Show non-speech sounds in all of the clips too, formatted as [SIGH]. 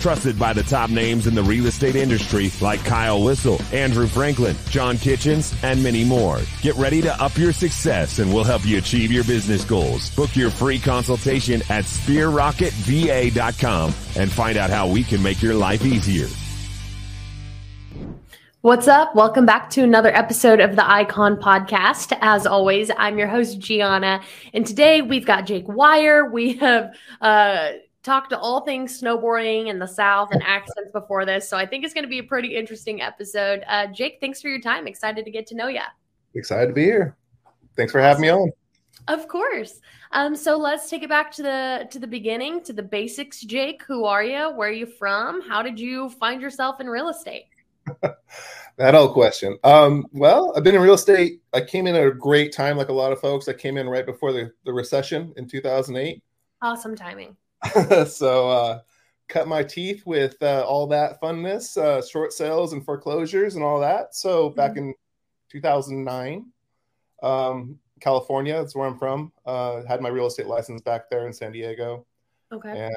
Trusted by the top names in the real estate industry like Kyle Whissel, Andrew Franklin, John Kitchens, and many more. Get ready to up your success and we'll help you achieve your business goals. Book your free consultation at sphererocketva.com and find out how we can make your life easier. What's up? Welcome back to another episode of the Icon Podcast. As always, I'm your host, Gianna. And today we've got Jake Wyer. We have uh, talked to all things snowboarding in the South and accents before this. So I think it's going to be a pretty interesting episode. Uh, Jake, thanks for your time. Excited to get to know you. Excited to be here. Thanks for having me on. Of course. Um, so let's take it back to the to the beginning, to the basics. Jake, who are you? Where are you from? How did you find yourself in real estate? [LAUGHS] that old question. Um, well, I've been in real estate. I came in at a great time, like a lot of folks. I came in right before the, the recession in 2008. Awesome timing. [LAUGHS] so, uh, cut my teeth with uh, all that funness, uh, short sales and foreclosures and all that. So, back mm-hmm. in 2009, um, California, that's where I'm from. Uh, had my real estate license back there in San Diego. Okay. And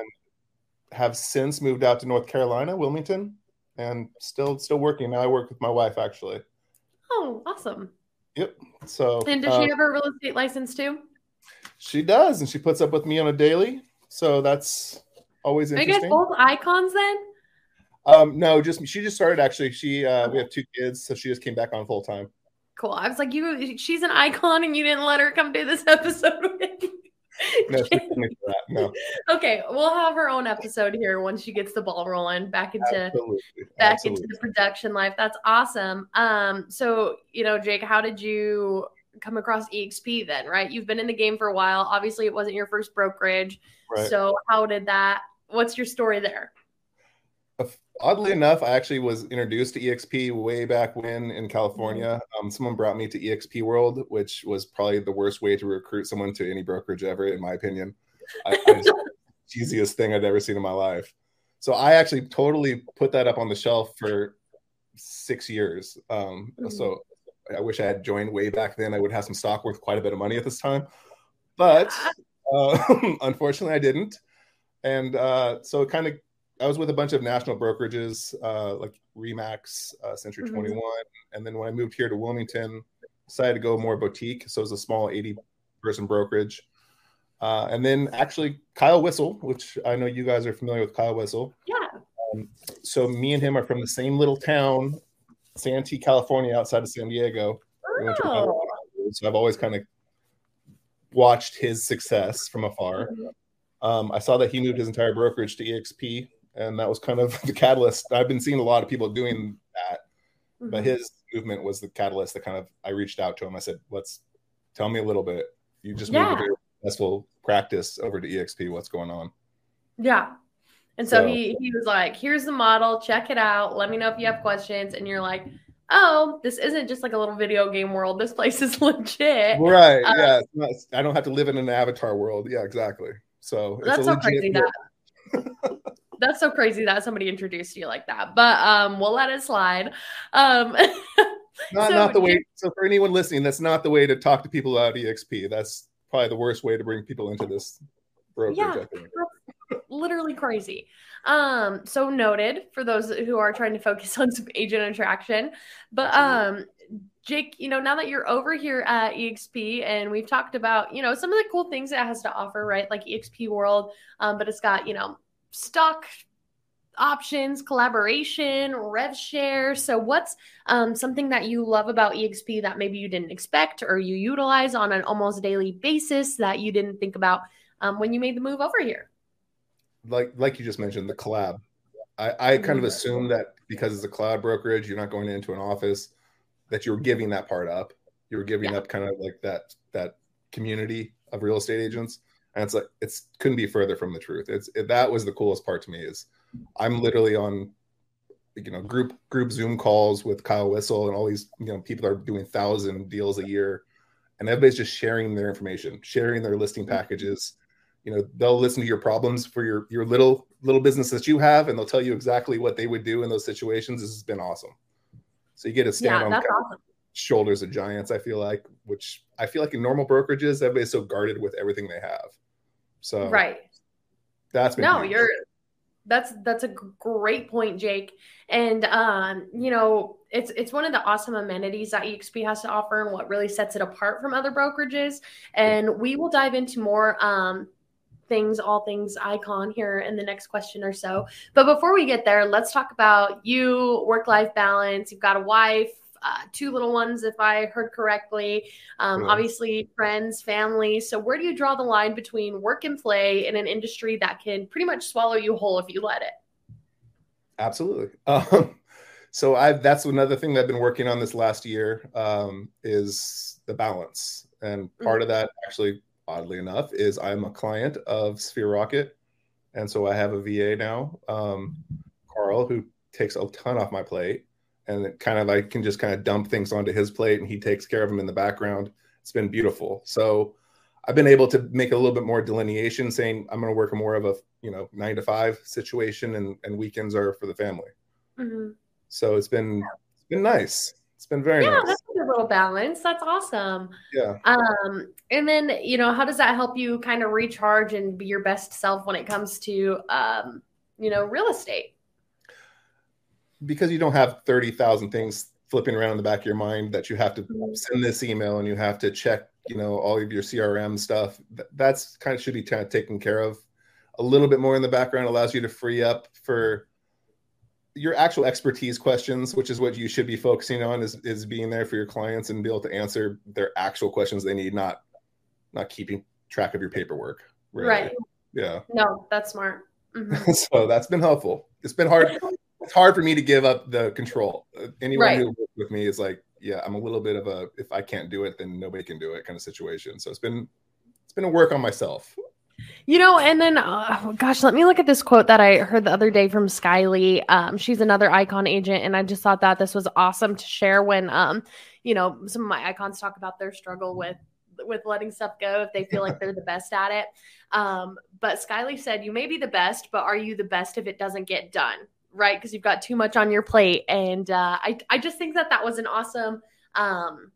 have since moved out to North Carolina, Wilmington and still still working now. I work with my wife actually. Oh, awesome. Yep. So And does uh, she have her real estate license too? She does, and she puts up with me on a daily. So that's always interesting. I guess both icons then? Um, no, just she just started actually. She uh we have two kids, so she just came back on full time. Cool. I was like, you she's an icon and you didn't let her come do this [LAUGHS] episode with no, no. [LAUGHS] Okay, we'll have her own episode here once she gets the ball rolling back into Absolutely. back Absolutely. into the production life. That's awesome. Um, so you know, Jake, how did you come across EXP then? Right, you've been in the game for a while. Obviously, it wasn't your first brokerage. Right. So how did that? What's your story there? oddly enough, I actually was introduced to EXP way back when in California. Mm-hmm. Um, someone brought me to EXP World, which was probably the worst way to recruit someone to any brokerage ever, in my opinion. I, I just, [LAUGHS] cheesiest thing I'd ever seen in my life. So I actually totally put that up on the shelf for six years. Um, mm-hmm. So I wish I had joined way back then. I would have some stock worth quite a bit of money at this time, but uh, [LAUGHS] unfortunately, I didn't. And uh, so it kind of I was with a bunch of national brokerages uh, like Remax, uh, Century mm-hmm. 21, and then when I moved here to Wilmington, decided to go more boutique. So it was a small 80 person brokerage. Uh, and then actually Kyle Whissel, which I know you guys are familiar with Kyle Whissel. Yeah. Um, so me and him are from the same little town, Santee, California, outside of San Diego. Oh. So I've always kind of watched his success from afar. Mm-hmm. Um, I saw that he moved his entire brokerage to EXP and that was kind of [LAUGHS] the catalyst. I've been seeing a lot of people doing that, mm-hmm. but his movement was the catalyst that kind of I reached out to him. I said, "Let's tell me a little bit. You just yeah. moved a successful practice over to EXP. What's going on?" Yeah. And so, so he he was like, "Here's the model. Check it out. Let me know if you have questions." And you're like, "Oh, this isn't just like a little video game world. This place is [LAUGHS] legit." Right. Um, yeah. Not, I don't have to live in an avatar world. Yeah. Exactly. So that's so crazy that [LAUGHS] that's so crazy that somebody introduced you like that. But um, we'll let it slide. Um, [LAUGHS] not, so, not the way. So for anyone listening, that's not the way to talk to people about EXP. That's probably the worst way to bring people into this brokerage. Yeah, literally crazy. Um, so noted for those who are trying to focus [LAUGHS] on some agent attraction. But um, Jake, you know, now that you're over here at EXP and we've talked about, you know, some of the cool things it has to offer, right? Like EXP World, um, but it's got, you know, stock options, collaboration, rev share. So, what's um, something that you love about EXP that maybe you didn't expect or you utilize on an almost daily basis that you didn't think about um, when you made the move over here? Like, like you just mentioned, the collab. I, I kind of assume that because it's a cloud brokerage, you're not going into an office, that you're giving that part up. You're giving yeah. up kind of like that that community of real estate agents and it's like it's couldn't be further from the truth it's it, that was the coolest part to me is i'm literally on you know group group zoom calls with kyle Whissel and all these you know people are doing thousand deals a year and everybody's just sharing their information, sharing their listing packages. You know, they'll listen to your problems for your your little little business that you have, and they'll tell you exactly what they would do in those situations. This has been awesome. So you get to stand Yeah, on that's kind of awesome. shoulders of giants. I feel like, which I feel like in normal brokerages, everybody's so guarded with everything they have. So Right. that's been No, huge. you're that's that's a great point, Jake. And um, you know, it's it's one of the awesome amenities that EXP has to offer and what really sets it apart from other brokerages. And we will dive into more um things, all things icon here in the next question or so. But before we get there, let's talk about you, work-life balance. You've got a wife, uh, two little ones, if I heard correctly. Um. Obviously, friends, family. So, where do you draw the line between work and play in an industry that can pretty much swallow you whole if you let it? Absolutely. [LAUGHS] Um, so I that's another thing that I've been working on this last year um, is the balance, and part of that actually, oddly enough, is I'm a client of Sphere Rocket, and so I have a VA now, um, Carl, who takes a ton off my plate, and it kind of I can just kind of dump things onto his plate, and he takes care of them in the background. It's been beautiful. So I've been able to make a little bit more delineation, saying I'm going to work more of a you know nine to five situation, and and weekends are for the family. Mhm. So it's been it's been nice. It's been very Yeah, nice. that's a good little balance. That's awesome. Yeah. Um, and then you know, how does that help you kind of recharge and be your best self when it comes to um, you know, real estate? Because you don't have 30,000 things flipping around in the back of your mind that you have to Mhm. send this email and you have to check, you know, all of your CRM stuff. That's kind of should be kind of taken care of. A little bit more in the background allows you to free up for your actual expertise questions, which is what you should be focusing on is is being there for your clients and be able to answer their actual questions they need, not not keeping track of your paperwork. really. Right. Yeah. No, that's smart. Mhm. [LAUGHS] so that's been helpful. It's been hard. It's hard for me to give up the control. Uh, Anyone Right. who works with me is like, yeah, I'm a little bit of a if I can't do it, then nobody can do it kind of situation. So it's been it's been a work on myself. You know, and then, uh, gosh, let me look at this quote that I heard the other day from Skyly. Um, she's another icon agent, and I just thought that this was awesome to share when, um, you know, some of my icons talk about their struggle with with letting stuff go if they feel like they're the best at it. Um, but Skyly said, "You may be the best, but are you the best if it doesn't get done?" Right? Because you've got too much on your plate, and uh, I I just think that that was an awesome. Um,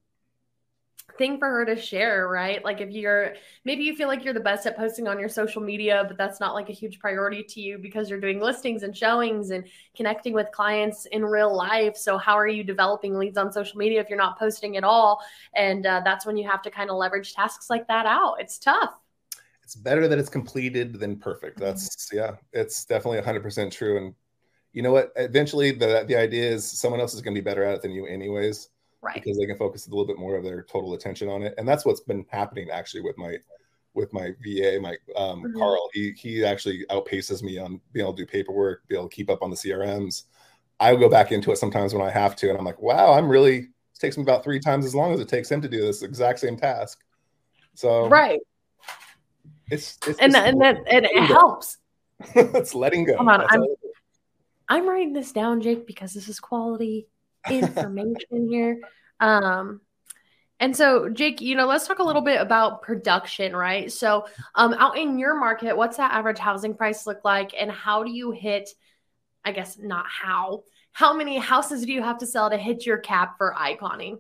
thing for her to share, right? Like if you're maybe you feel like you're the best at posting on your social media, but that's not like a huge priority to you because you're doing listings and showings and connecting with clients in real life. So how are you developing leads on social media if you're not posting at all? And uh, that's when you have to kind of leverage tasks like that out. It's tough. It's better that it's completed than perfect. Mm-hmm. That's yeah, it's definitely 100 percent true. And you know what? Eventually, the the idea is someone else is going to be better at it than you, anyways. Right. because they can focus a little bit more of their total attention on it and that's what's been happening actually with my with my va my um Mhm. carl he he actually outpaces me on being able to do paperwork be able to keep up on the crms i go back into it sometimes when i have to and i'm like wow i'm really it takes me about three times as long as it takes him to do this exact same task so Right. it's, it's And and that and it [LAUGHS] helps. it's letting go Come on, That's I'm- all it is. I'm writing this down, Jake, because this is quality information here. Um, and so, Jake, you know, let's talk a little bit about production, right? So, um, out in your market, what's that average housing price look like, and how do you hit? I guess not how. How many houses do you have to sell to hit your cap for iconing?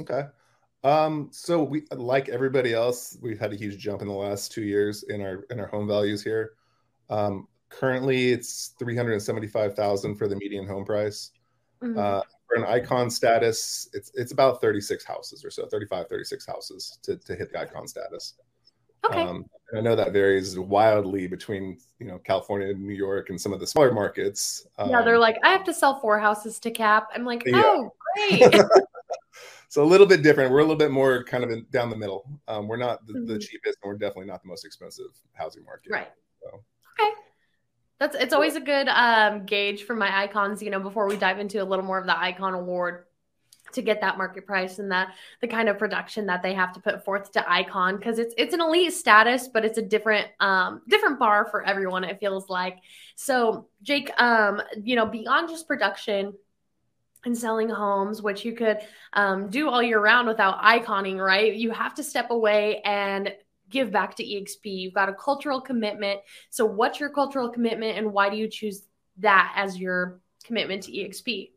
Okay. Um, so we like everybody else, we've had a huge jump in the last two years in our in our home values here. Um, currently it's 375,000 for the median home price. Mhm. Uh, for an icon status, it's it's about 36 houses or so, 35, 36 houses to, to hit the icon status. okay. Um, I know that varies wildly between you know California and New York and some of the smaller markets. yeah, they're Um, like, I have to sell four houses to cap. I'm like, Yeah. oh, great. [LAUGHS] so a little bit different. We're a little bit more kind of in, down the middle. Um, we're not the, the Mhm. cheapest, and we're definitely not the most expensive housing market. Right. So. That's it's always a good um, gauge for my icons, you know, before we dive into a little more of the icon award to get that market price and that the kind of production that they have to put forth to icon because it's it's an elite status but it's a different um different bar for everyone it feels like so jake um you know beyond just production and selling homes, which you could um, do all year round without iconing, right? You have to step away and give back to EXP. You've got a cultural commitment. So, what's your cultural commitment, and why do you choose that as your commitment to EXP?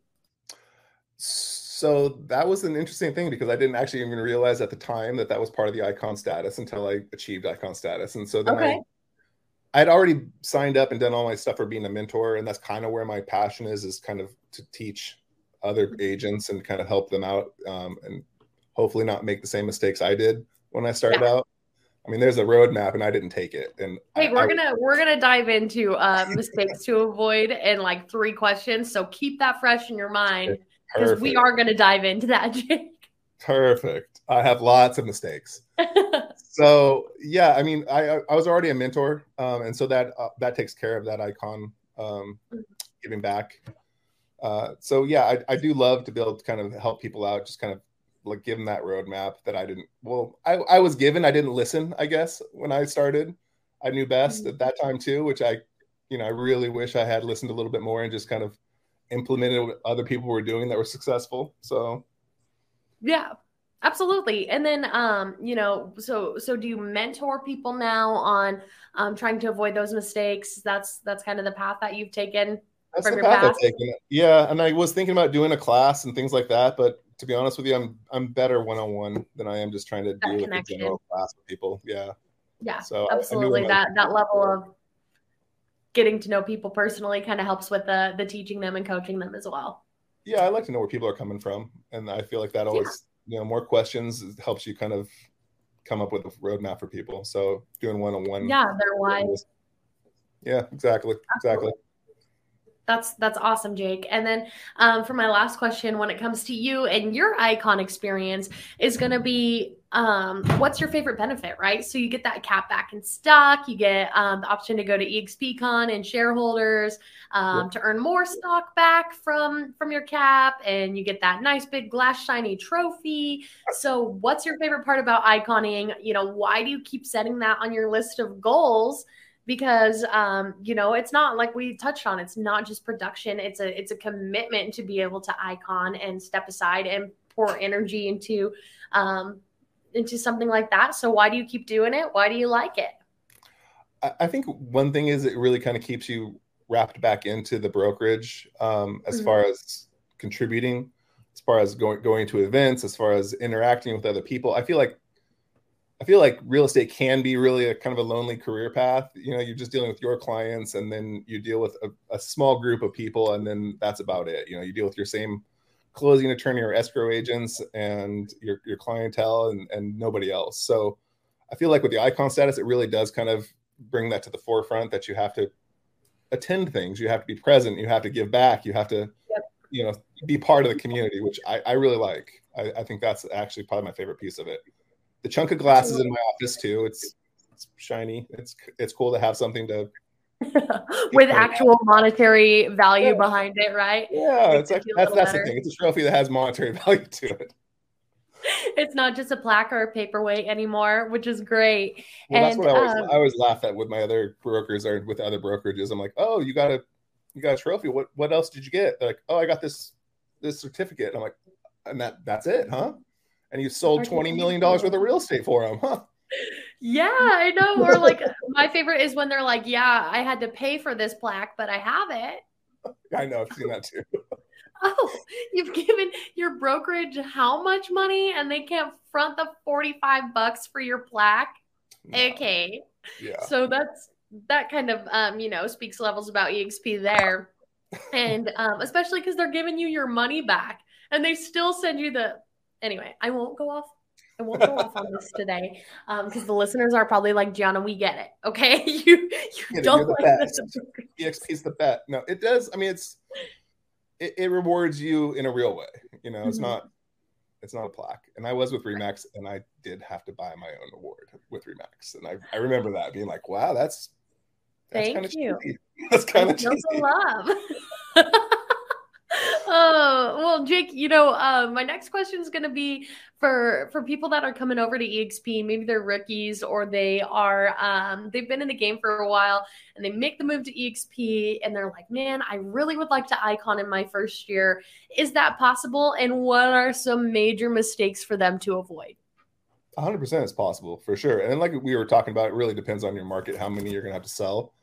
So that was an interesting thing because I didn't actually even realize at the time that that was part of the icon status until I achieved icon status, and so then okay. I I'd already signed up and done all my stuff for being a mentor, and that's kind of where my passion is is kind of to teach other agents and kind of help them out um, and hopefully not make the same mistakes I did when I started yeah. out. I mean, there's a roadmap, and I didn't take it. And hey, I, we're I, gonna we're gonna dive into uh, [LAUGHS] mistakes to avoid in like three questions. So keep that fresh in your mind because we are gonna dive into that, [LAUGHS] Jake. Perfect. I have lots of mistakes. [LAUGHS] so yeah, I mean, I I was already a mentor, um, and so that uh, that takes care of that icon um, mm-hmm. giving back. Uh, so yeah, I, I do love to be able to kind of help people out, just kind of like give them that roadmap that I didn't. Well, I, I was given. I didn't listen. I guess when I started, I knew best at that time too, which I, you know, I really wish I had listened a little bit more and just kind of implemented what other people were doing that were successful. So, yeah, absolutely. And then, um, you know, so so do you mentor people now on um, trying to avoid those mistakes? That's that's kind of the path that you've taken. That's the path I've taken. Yeah, and I was thinking about doing a class and things like that, but to be honest with you, I'm I'm better one on one than I am just trying to that do with a general class with people. Yeah. Yeah. So absolutely that that level of getting to know people personally kind of helps with the the teaching them and coaching them as well. Yeah, I like to know where people are coming from, and I feel like that always yeah. you know more questions helps you kind of come up with a roadmap for people. So doing one on one. Yeah, they're wise. Yeah, exactly, Absolutely. That's that's awesome, Jake. And then um, for my last question, when it comes to you and your icon experience, is going to be um, what's your favorite benefit, right? So you get that cap back in stock, you get um, the option to go to EXPCon and shareholders um, to earn more stock back from from your cap, and you get that nice big glass shiny trophy. So what's your favorite part about iconing? You know, why do you keep setting that on your list of goals? Because um, you know it's not like we touched on it's not just production it's a it's a commitment to be able to icon and step aside and pour energy into um, into something like that. So why do you keep doing it? Why do you like it? I think one thing is it really kind of keeps you wrapped back into the brokerage um, as mm-hmm. far as contributing as far as going going to events as far as interacting with other people. I feel like I feel like real estate can be really a kind of a lonely career path. You know, you're just dealing with your clients and then you deal with a, a, small group of people and then that's about it. You know, you deal with your same closing attorney or escrow agents and your, your clientele and, and nobody else. So I feel like with the icon status, it really does kind of bring that to the forefront that you have to attend things, you have to be present, you have to give back, you have to, yep. you know, be part of the community, which I, I really like. I, I think that's actually probably my favorite piece of it the chunk of glass is in my office too. It's it's shiny. It's it's cool to have something to [LAUGHS] with actual monetary value yeah. behind it, right? Yeah, it's like that's that's the thing. It's a trophy that has monetary [LAUGHS] value to it. It's not just a plaque or a paperweight anymore, which is great. Well, and, that's what I always, um, I always laugh at with my other brokers or with other brokerages. I'm like, oh, you got a you got a trophy. What what else did you get? They're like, oh, I got this this certificate. And I'm like, and that that's it, huh? And you sold $20 million worth of real estate for them, huh? Yeah, I know. Or like [LAUGHS] my favorite is when they're like, Yeah, I had to pay for this plaque, but I have it. [LAUGHS] I know, I've seen that too. [LAUGHS] oh, you've given your brokerage how much money and they can't front the 45 bucks for your plaque? No. Okay. Yeah. So that's that kind of um, you know, speaks levels about EXP there. and um, especially because they're giving you your money back and they still send you the anyway, I won't go off. I won't go off on this today because um, the listeners are probably like, Gianna, we get it. Okay, [LAUGHS] you you don't like best. EXP's the bet. No, it does. I mean, it's it, it rewards you in a real way. You know, it's mm-hmm. not it's not a plaque. And I was with Remax, and I did have to buy my own award with Remax, and I, I remember that being like, wow, that's, that's thank you. Cheesy. [LAUGHS] That's kind of love. [LAUGHS] Oh, well, Jake, you know, uh, my next question is going to be for for people that are coming over to EXP. Maybe they're rookies or they are um, they've been in the game for a while and they make the move to EXP and they're like, man, I really would like to icon in my first year. Is that possible? And what are some major mistakes for them to avoid? 100% is possible for sure. And like we were talking about, it really depends on your market, how many you're going to have to sell.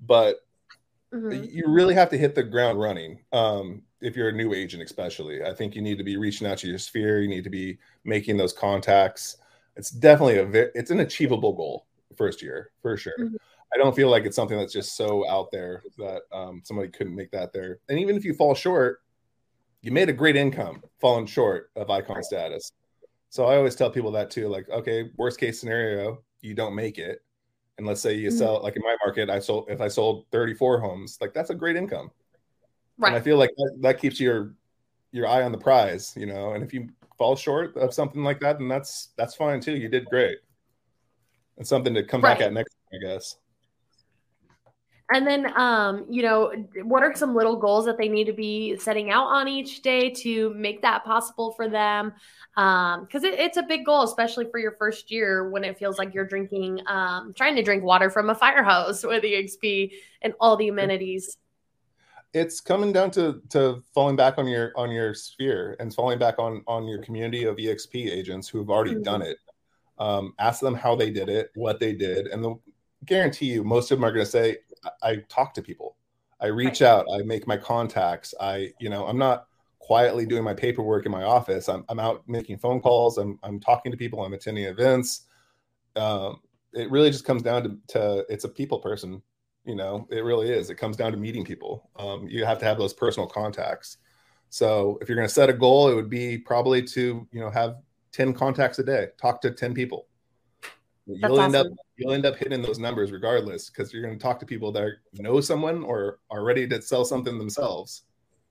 But mm-hmm. you really have to hit the ground running. Um, if you're a new agent, especially, I think you need to be reaching out to your sphere. You need to be making those contacts. It's definitely a it's an achievable goal first year for sure. Mm-hmm. I don't feel like it's something that's just so out there that um, somebody couldn't make that there. And even if you fall short, you made a great income falling short of icon status. So I always tell people that too. Like, okay, worst case scenario, you don't make it, and let's say you mm-hmm. sell like in my market, I sold if I sold 34 homes, like that's a great income. Right. And I feel like that, that keeps your your eye on the prize, you know. And if you fall short of something like that, then that's that's fine too. You did great. And something to come right. back at next, I guess. And then, um, you know, what are some little goals that they need to be setting out on each day to make that possible for them? Because um, it, it's a big goal, especially for your first year when it feels like you're drinking, um, trying to drink water from a fire hose [LAUGHS] with EXP and all the amenities. It's coming down to to falling back on your on your sphere and falling back on on your community of EXP agents who have already mm-hmm. done it. Um, ask them how they did it, what they did, and the guarantee you most of them are going to say I talk to people. I reach right. out. I make my contacts. I, you know, I'm not quietly doing my paperwork in my office. I'm, I'm out making phone calls. I'm, I'm talking to people. I'm attending events. Um, it really just comes down to, to it's a people person. You know, it really is. It comes down to meeting people. Um, you have to have those personal contacts. So if you're going to set a goal, it would be probably to, you know, have 10 contacts a day, talk to 10 people. That's you'll awesome. end up you'll end up hitting those numbers regardless because you're going to talk to people that know someone or are ready to sell something themselves.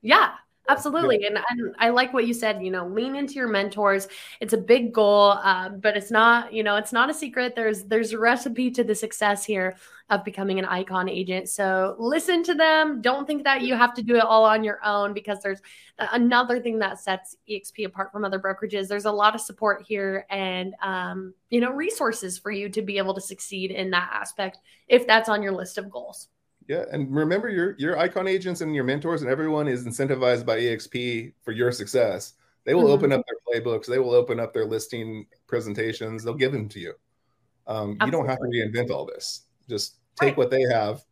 Yeah, absolutely. And, and I like what you said, you know, lean into your mentors. It's a big goal, uh, but it's not, you know, it's not a secret. There's, there's a recipe to the success here of becoming an icon agent. So listen to them. Don't think that you have to do it all on your own because there's another thing that sets EXP apart from other brokerages. There's a lot of support here and, um, you know, resources for you to be able to succeed in that aspect if that's on your list of goals. Yeah, and remember your your icon agents and your mentors and everyone is incentivized by EXP for your success. They will mm-hmm. open up their playbooks. They will open up their listing presentations. They'll give them to you. Um, you don't have to reinvent all this. Just take right. what they have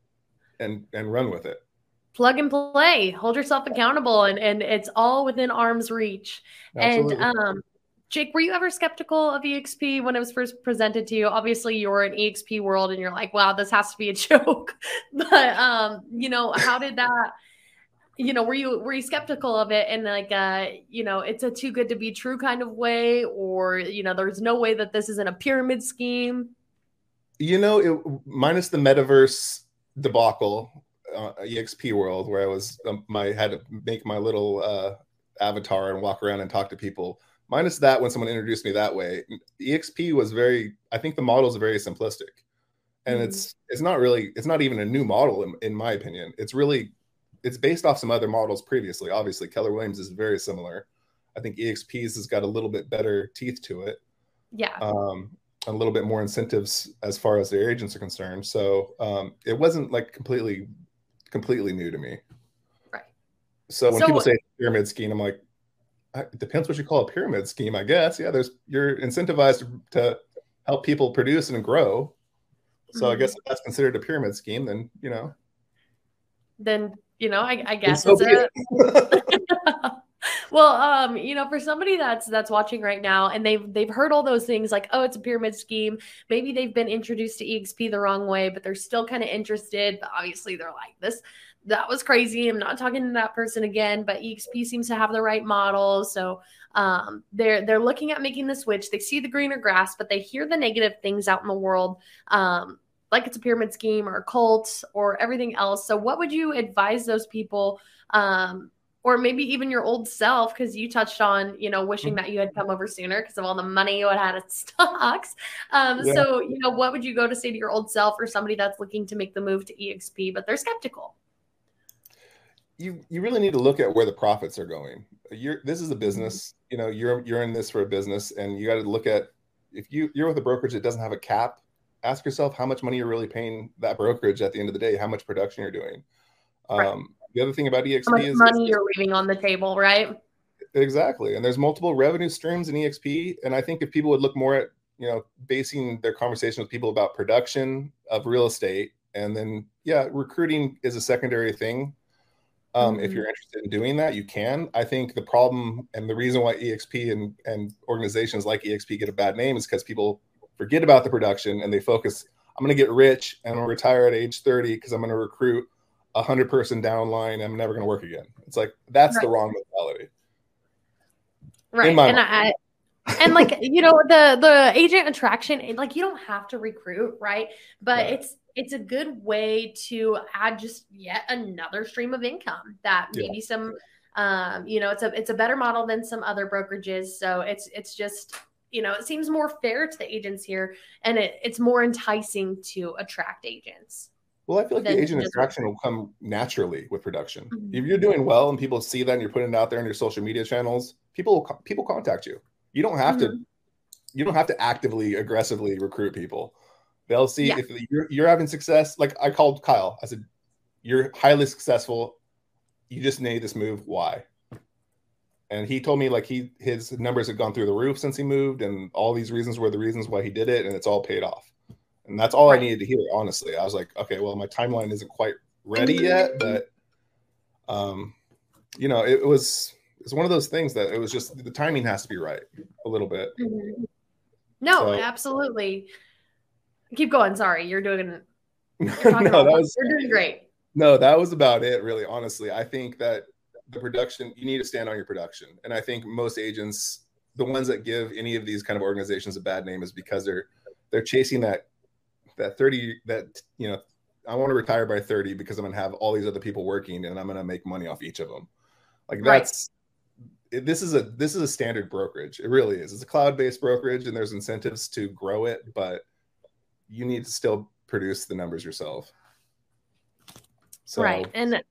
and and run with it. Plug and play. Hold yourself accountable, and and it's all within arm's reach. Absolutely. And um, Jake, were you ever skeptical of EXP when it was first presented to you? Obviously, you're in EXP world, and you're like, "Wow, this has to be a [LAUGHS] joke." but um, you know, how did that? You know, were you were you skeptical of it, and like, uh, you know, it's a too good to be true kind of way, or you know, there's no way that this isn't a pyramid scheme? You know, it, minus the metaverse debacle, uh, EXP world, where I was um, my had to make my little uh, avatar and walk around and talk to people minus that when someone introduced me that way exp was very i think the model is very simplistic. And mm-hmm. it's it's not really it's not even a new model in, in my opinion. It's really it's based off some other models previously. Obviously keller williams is very similar. I think exps has got a little bit better teeth to it yeah. um a little bit more incentives as far as their agents are concerned. So um it wasn't like completely completely new to me. Right. So when so, people say pyramid scheme i'm like it depends what you call a pyramid scheme, I guess. Yeah, there's you're incentivized to, to help people produce and grow. So mm-hmm. I guess if that's considered a pyramid scheme, then you know. Then you know, I, I guess so it's a. [LAUGHS] well, um, you know, for somebody that's that's watching right now and they've they've heard all those things like, oh, it's a pyramid scheme. Maybe they've been introduced to EXP the wrong way, but they're still kind of interested. But obviously, they're like this that was crazy. I'm not talking to that person again, but EXP seems to have the right model. So um, they're they're looking at making the switch. They see the greener grass, but they hear the negative things out in the world, um, like it's a pyramid scheme or a cult or everything else. So what would you advise those people? Um, or maybe even your old self, because you touched on, you know, wishing that you had come over sooner because of all the money you had had at [LAUGHS] stocks. Um, yeah. So, you know, what would you go to say to your old self or somebody that's looking to make the move to EXP, but they're skeptical? You you really need to look at where the profits are going. you're this is a business. You know, you're you're in this for a business, and you got to look at if you you're with a brokerage that doesn't have a cap. Ask yourself how much money you're really paying that brokerage at the end of the day. How much production you're doing. Right. Um, the other thing about EXP How much is money is- you're leaving on the table, right? Exactly. And there's multiple revenue streams in EXP. And I think if people would look more at, you know, basing their conversation with people about production of real estate, and then, yeah, recruiting is a secondary thing. Um, If Mhm. you're interested in doing that, you can. I think the problem and the reason why EXP and, and organizations like EXP get a bad name is because people forget about the production and they focus, I'm going to get rich and to retire at age 30 because I'm going to recruit a 100 person downline I'm never going to work again. It's like, that's the wrong mentality. right and I, and like [LAUGHS] you know the the agent attraction like you don't have to recruit right but Right. it's it's a good way to add just yet another stream of income that Yeah. maybe some um you know it's a it's a better model than some other brokerages so it's it's just you know it seems more fair to the agents here and it, it's more enticing to attract agents Well, I feel like the agent attraction will come naturally with production. Mhm. If you're doing well and people see that and you're putting it out there in your social media channels, people people contact you. You don't have to Mm-hmm. you don't have to actively aggressively recruit people. They'll see Yeah. if you're, you're having success. Like I called Kyle. I said, "You're highly successful. You just made this move. Why?" And he told me like he his numbers had gone through the roof since he moved, and all these reasons were the reasons why he did it, and it's all paid off. And that's all Right. I needed to hear. Honestly, I was like, okay, well, my timeline isn't quite ready yet, but um, you know, it, was it's one of those things that it was just the timing has to be right a little bit. Mhm. no So- absolutely keep going sorry you're doing [LAUGHS] no, you're talking that about- was you're doing great no, that was about it. Really, honestly, I think that the production you need to stand on your production, and I think most agents, the ones that give any of these kind of organizations a bad name, is because they're they're chasing that that thirty that you know. I want to retire by 30 because I'm going to have all these other people working and I'm going to make money off each of them. Like that's this is a this is a standard brokerage. It really is. It's a cloud-based brokerage and there's incentives to grow it, but you need to still produce the numbers yourself. So right and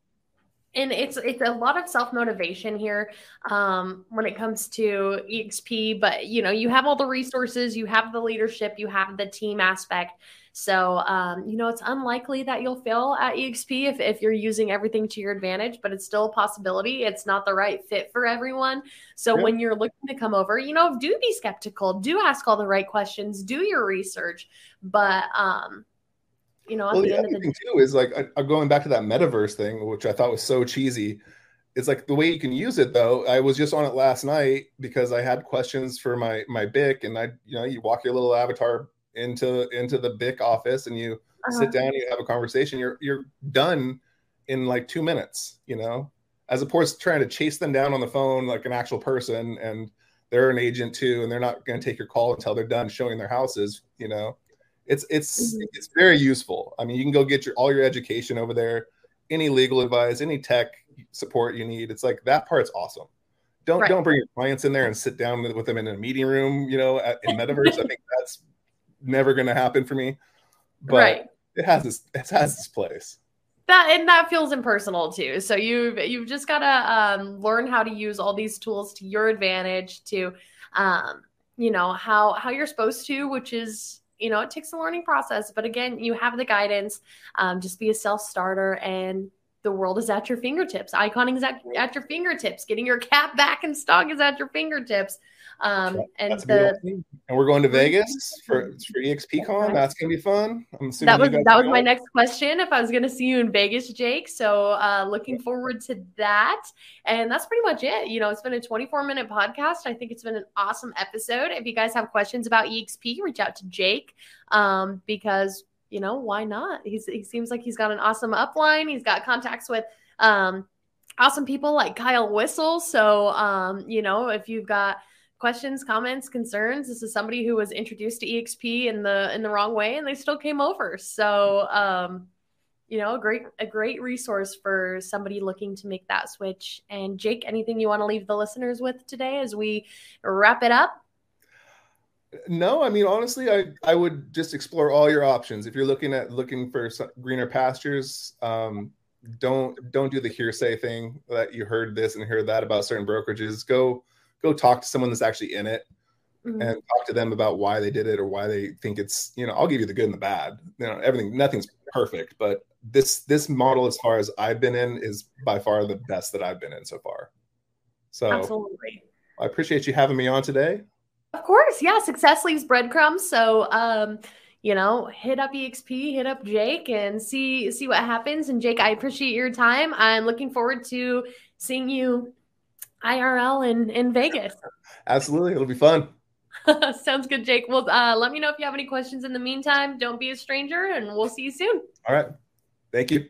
and it's it's a lot of self-motivation here um when it comes to exp but you know you have all the resources you have the leadership you have the team aspect. So um you know it's unlikely that you'll fail at exp if, if you're using everything to your advantage but it's still a possibility. It's not the right fit for everyone. So Yeah. when you're looking to come over you know do be skeptical. Do ask all the right questions. Do your research. But um you know well, the the other of the thing too is like I, I'm going back to that metaverse thing, which I thought was so cheesy. It's like the way you can use it though. I was just on it last night because I had questions for my my BIC, and I you know you walk your little avatar into into the BIC office and you uh-huh. sit down, you have a conversation. You're you're done in like two minutes. You know, as opposed to trying to chase them down on the phone like an actual person, and they're an agent too, and they're not going to take your call until they're done showing their houses. You know, it's it's Mhm. it's very useful. I mean, you can go get your all your education over there, any legal advice, any tech support you need. It's like that part's awesome. Don't Right. don't bring your clients in there and sit down with, with them in a meeting room. You know, at, in metaverse. I think that's never going to happen for me. But right it has this it has this place. that and that feels impersonal too so you've you've just got to um, learn how to use all these tools to your advantage to um, you know how how you're supposed to which is you know it takes a learning process but again you have the guidance um, just be a self-starter and the world is at your fingertips. Iconing is at, at your fingertips. Getting your cap [LAUGHS] back in stock is at your fingertips. Um, and the and we're going to Vegas for for EXPCon. That's gonna be fun. I'm assuming that was that was my next question if i was going to see you in vegas jake. So uh looking forward to that. And that's pretty much it. You know it's been a 24 minute podcast. I think it's been an awesome episode. If you guys have questions about exp reach out to jake um because you know why not? He's he seems like he's got an awesome upline. He's got contacts with um awesome people like kyle Whissel. So um you know if you've got questions comments concerns this is somebody who was introduced to exp in the in the wrong way and they still came over. So um you know a great a great resource for somebody looking to make that switch. And jake anything you want to leave the listeners with today as we wrap it up No, I mean honestly, I I would just explore all your options. If you're looking at looking for greener pastures, um, don't don't do the hearsay thing that you heard this and heard that about certain brokerages. Go go talk to someone that's actually in it mm-hmm. and talk to them about why they did it or why they think it's you know I'll give you the good and the bad. You know everything nothing's perfect, but this this model as far as I've been in is by far the best that I've been in so far. So absolutely, I appreciate you having me on today. Of course, yeah. Success leaves breadcrumbs. So um, you know, hit up EXP, hit up Jake, and see see what happens. And Jake, I appreciate your time. I'm looking forward to seeing you IRL in in Vegas. Absolutely, it'll be fun. [LAUGHS] Sounds good, Jake. Well, uh, let me know if you have any questions in the meantime. Don't be a stranger, and we'll see you soon. All right. Thank you.